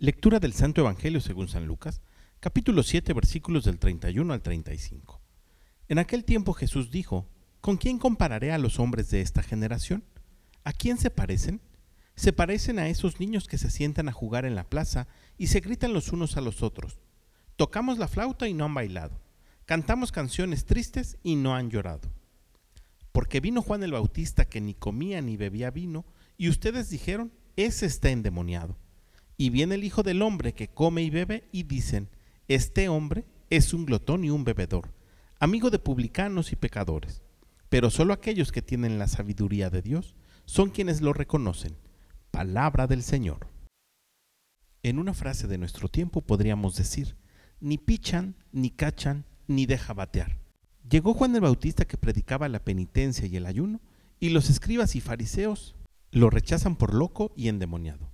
Lectura del Santo Evangelio según San Lucas, capítulo 7, versículos del 31 al 35. En aquel tiempo Jesús dijo, ¿Con quién compararé a los hombres de esta generación? ¿A quién se parecen? Se parecen a esos niños que se sientan a jugar en la plaza y se gritan los unos a los otros. Tocamos la flauta y no han bailado. Cantamos canciones tristes y no han llorado. Porque vino Juan el Bautista que ni comía ni bebía vino, y ustedes dijeron, ese está endemoniado. Y viene el Hijo del Hombre que come y bebe y dicen, este hombre es un glotón y un bebedor, amigo de publicanos y pecadores. Pero solo aquellos que tienen la sabiduría de Dios son quienes lo reconocen. Palabra del Señor. En una frase de nuestro tiempo podríamos decir, ni pichan, ni cachan, ni deja batear. Llegó Juan el Bautista que predicaba la penitencia y el ayuno, y los escribas y fariseos lo rechazan por loco y endemoniado.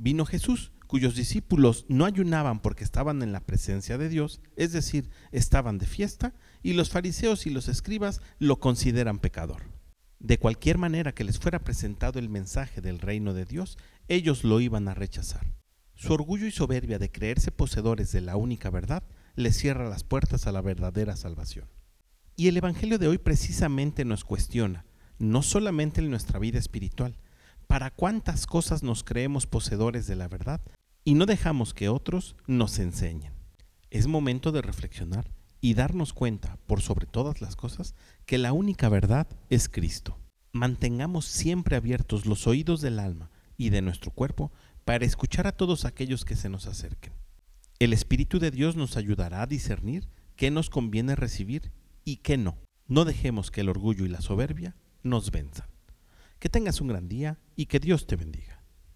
Vino Jesús, cuyos discípulos no ayunaban porque estaban en la presencia de Dios, es decir, estaban de fiesta, y los fariseos y los escribas lo consideran pecador. De cualquier manera que les fuera presentado el mensaje del reino de Dios, ellos lo iban a rechazar. Su orgullo y soberbia de creerse poseedores de la única verdad les cierra las puertas a la verdadera salvación. Y el Evangelio de hoy precisamente nos cuestiona, no solamente en nuestra vida espiritual, para cuántas cosas nos creemos poseedores de la verdad y no dejamos que otros nos enseñen. Es momento de reflexionar y darnos cuenta, por sobre todas las cosas, que la única verdad es Cristo. Mantengamos siempre abiertos los oídos del alma y de nuestro cuerpo para escuchar a todos aquellos que se nos acerquen. El Espíritu de Dios nos ayudará a discernir qué nos conviene recibir y qué no. No dejemos que el orgullo y la soberbia nos venzan. Que tengas un gran día y que Dios te bendiga.